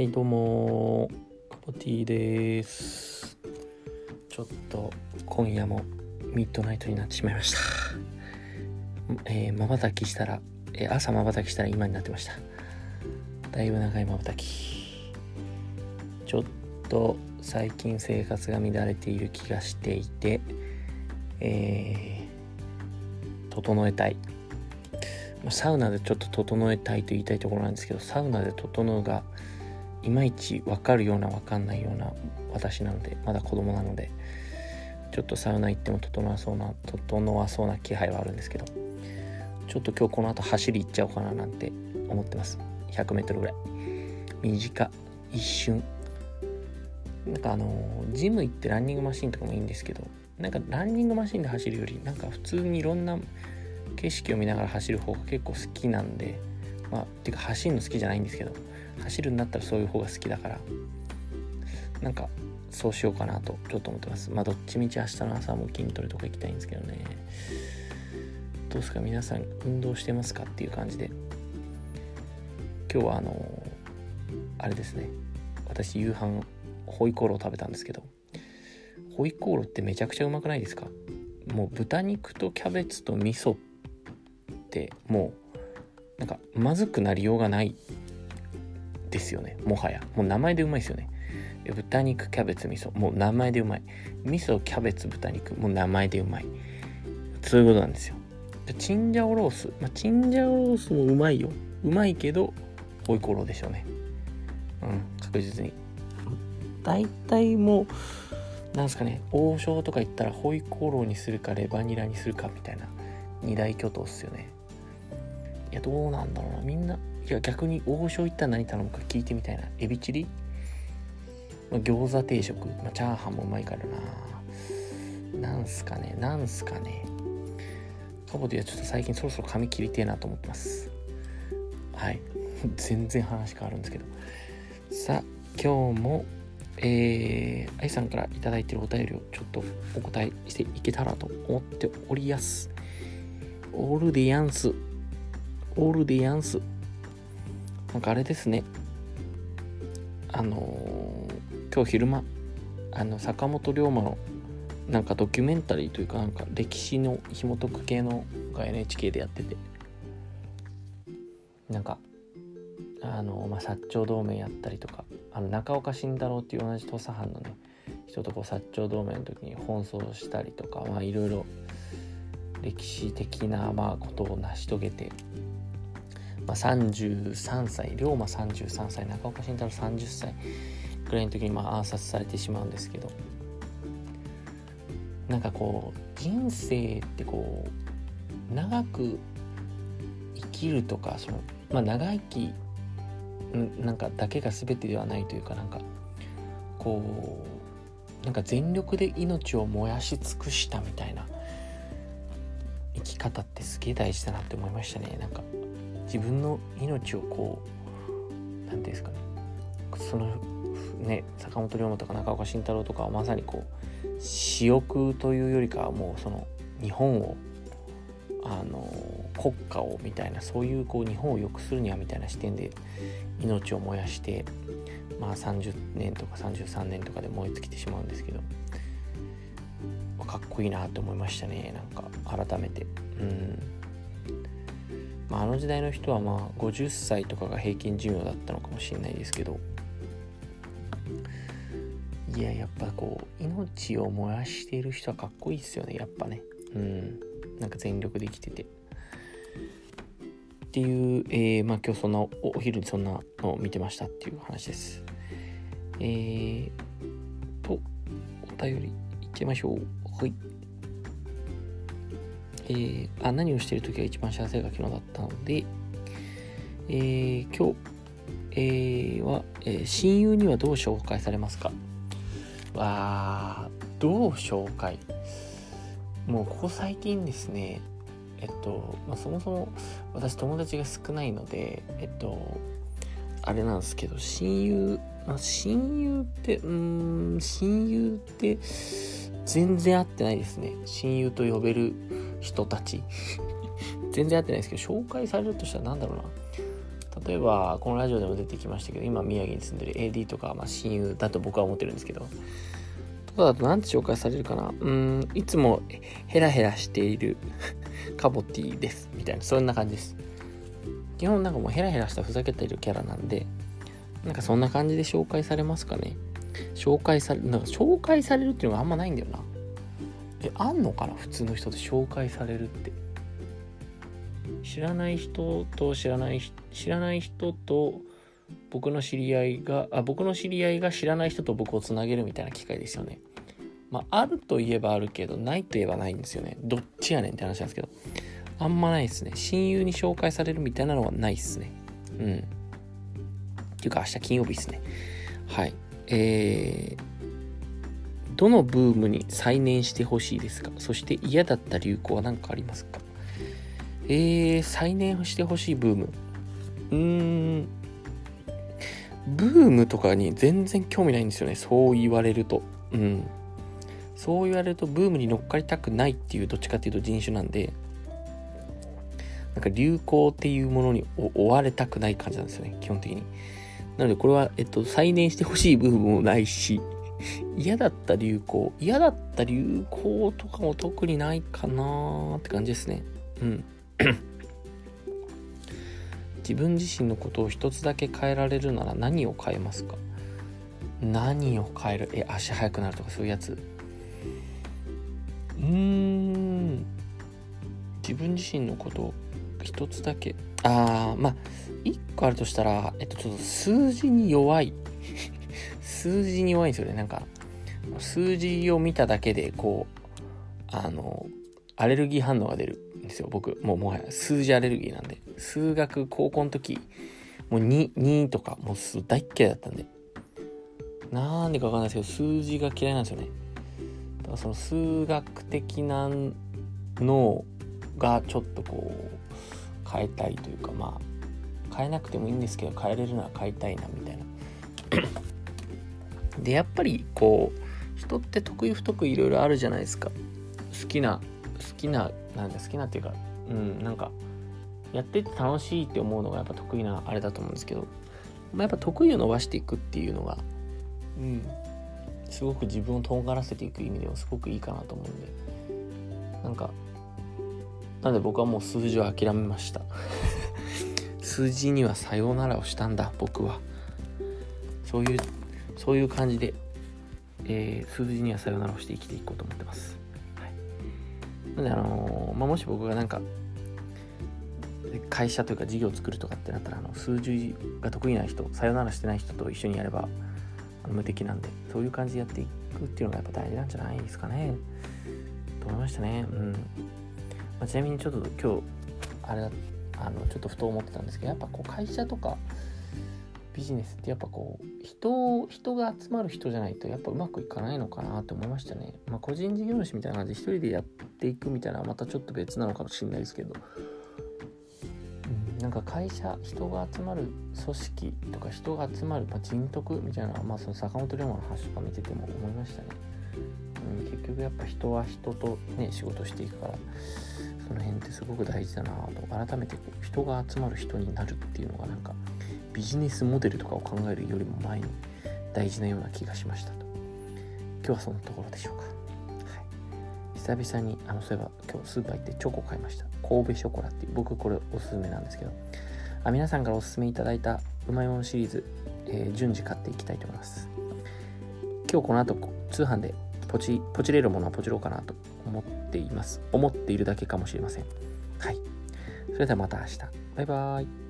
はいどうもカポティです。ちょっと今夜もミッドナイトになってしまいました。えまばたきしたら、えー、朝まばたきしたら今になってました。だいぶ長いまばたき。ちょっと最近生活が乱れている気がしていてえー、整えたい。サウナでちょっと整えたいと言いたいところなんですけどサウナで整うがいまいち分かるような分かんないような私なのでまだ子供なのでちょっとサウナ行っても整わそうな整わそうな気配はあるんですけどちょっと今日この後走り行っちゃおうかななんて思ってます。100m ぐらい。短一瞬。なんかあのジム行ってランニングマシンとかもいいんですけどなんかランニングマシンで走るよりなんか普通にいろんな景色を見ながら走る方が結構好きなんでまあてか走るの好きじゃないんですけど走るんだったらそういう方が好きだから。なんかそうしようかなとちょっと思ってます。まあどっちみち明日の朝も筋トレとか行きたいんですけどね。どうですか？皆さん運動してますかっていう感じで。今日はあのあれですね。私夕飯ホイコーロー食べたんですけど。ホイコーローってめちゃくちゃうまくないですか？もう豚肉とキャベツと味噌ってもうなんかまずくなりようがないですよね。もはや。もう名前でうまいですよね。豚肉キャベツ味噌。もう名前でうまい。味噌キャベツ豚肉。もう名前でうまい。そういうことなんですよ。チンジャオロース、まあ、チンジャオロースもうまいよ。うまいけどホイコーローでしょうね。うん確実に。大体もうなんすかね。王将とか行ったらホイコーローにするかレバニラにするかみたいな二大巨頭っすよね。いやどうなんだろうな。みんないや逆に王将行ったら何頼むか聞いてみたいな。エビチリ、まあ、餃子定食、まあ、チャーハンもうまいからな。なんすかね？なんすかね？カボディはちょっと最近そろそろ髪切りてえなと思ってます。はい。全然話変わるんですけど。さあ今日もえー、愛さんから頂いてるお便りをちょっとお答えしていけたらと思っておりやす。オールディアンス。オールディアンス。なんかあれですね。あのー、今日昼間、あの、坂本龍馬のなんかドキュメンタリーというかなんか歴史の紐解く系のが NHK でやってて、なんか、あの、まあ、薩長同盟やったりとか、あの中岡慎太郎っていう同じ土佐藩のね、人とこう薩長同盟の時に奔走したりとか、まあいろいろ歴史的なまあことを成し遂げてまあ、33歳龍馬33歳中岡慎太郎30歳ぐらいの時にまあ暗殺されてしまうんですけどなんかこう人生ってこう長く生きるとかその、まあ、長生きなんかだけが全てではないというかなんかこうなんか全力で命を燃やし尽くしたみたいな生き方ってすげえ大事だなって思いましたねなんか。自分の命をこう何て言うんですかね。そのね坂本龍馬とか中岡慎太郎とかはまさにこう私欲というよりかはもうその日本をあの国家をみたいなそういうこう日本を良くするにはみたいな視点で命を燃やしてまあ30年とか33年とかで燃え尽きてしまうんですけどかっこいいなと思いましたねなんか改めて。うん。まあ、あの時代の人はまあ50歳とかが平均寿命だったのかもしれないですけど。いややっぱこう命を燃やしている人はかっこいいですよねやっぱね。うん。なんか全力で生きてて。っていう、えー、まあ今日そんなお昼にそんなのを見てましたっていう話です。えー、とお便りいっちゃいましょう。はい。えー、あ何をしている時が一番幸せが昨日だったので、えー、今日、えー、は、えー、親友にはどう紹介されますか？わーどう紹介？もうここ最近ですねえっと、まあ、そもそも私友達が少ないのでえっとあれなんですけど親友、まあ、親友ってうん親友って全然会ってないですね。親友と呼べる人たち。全然会ってないですけど紹介されるとしたら何だろうな。例えばこのラジオでも出てきましたけど今宮城に住んでる AD とか、まあ、親友だと僕は思ってるんですけど。とかだと何て紹介されるかな。うんいつもヘラヘラしている カボティです。みたいなそんな感じです。基本なんかもうヘラヘラしたふざけてるキャラなんでなんかそんな感じで紹介されますかね。紹介されなんか紹介されるっていうのがあんまないんだよな。えあんのかな？普通の人で紹介されるって。知らない人と知らない知らない人と僕の知り合いがあ僕の知り合いが知らない人と僕をつなげるみたいな機会ですよね。まああるといえばあるけどないといえばないんですよね。どっちやねんって話なんですけど。あんまないですね。親友に紹介されるみたいなのはないっすね。うん。っていうか明日金曜日ですね。はい。えーどのブームに再燃してほしいですか？そして嫌だった流行は何かありますか？えー、再燃してほしいブーム。うーん、ブームとかに全然興味ないんですよね。そう言われると。うん。そう言われると、ブームに乗っかりたくないっていう、どっちかっていうと人種なんで、なんか流行っていうものに追われたくない感じなんですよね、基本的に。なので、これは、えっと、再燃してほしい部分もないし、嫌だった流行、嫌だった流行とかも特にないかなーって感じですね。うん。自分自身のことを一つだけ変えられるなら何を変えますか？何を変える？え足速くなるとかそういうやつ？うーん。自分自身のことを一つだけ。ああまあ一個あるとしたらえっとちょっと数字に弱い。数字に弱いんですよね。なんか数字を見ただけでこうあのアレルギー反応が出るんですよ。僕もうもはや数字アレルギーなんで。数学高校の時もう 2, 2とかもう大っ嫌いだったんで。なんでかわかんないですけど数字が嫌いなんですよね。だからその数学的なのがちょっとこう変えたいというかまあ変えなくてもいいんですけど変えれるなら変えたいなみたいな。でやっぱりこう人って得意不得意いろいろあるじゃないですか。好きな好きななんだ好きなっていうかうんなんかやってて楽しいって思うのがやっぱ得意なあれだと思うんですけど、まあ、やっぱ得意を伸ばしていくっていうのがうんすごく自分をとんがらせていく意味ではすごくいいかなと思うんでなんかなんで僕はもう数字を諦めました。数字にはさようならをしたんだ僕は。そういうそういう感じで、えー、数字にはさよならをして生きていこうと思ってます。なんであのまあ、もし僕がなんか会社というか事業を作るとかってなったらあの数字が得意な人さよならしてない人と一緒にやれば無敵なんでそういう感じでやっていくっていうのがやっぱ大事なんじゃないですかね。と思いましたね。うん、まあ、ちなみにちょっと今日あれだあのちょっとふと思ってたんですけどやっぱこう会社とかビジネスってやっぱこう人人が集まる人じゃないとやっぱうまくいかないのかなって思いましたね。まあ、個人事業主みたいな感じで一人でやっていくみたいなまたちょっと別なのかもしれないですけど、うん、なんか会社人が集まる組織とか人が集まる、まあ、人徳みたいな、まあ、その坂本龍馬の話とか見てても思いましたね。うん、結局やっぱ人は人とね仕事していくからその辺ってすごく大事だなと改めて人が集まる人になるっていうのがなんかビジネスモデルとかを考えるよりも前に大事なような気がしましたと。今日はそのところでしょうか、はい、久々にあのそういえば今日スーパー行ってチョコ買いました。神戸ショコラっていう僕これおすすめなんですけど。あ皆さんからおすすめいただいたうまいものシリーズ、えー、順次買っていきたいと思います。今日この後通販でポチポチれるものはポチろうかなと思っています。思っているだけかもしれません。はい。それではまた明日。バイバーイ。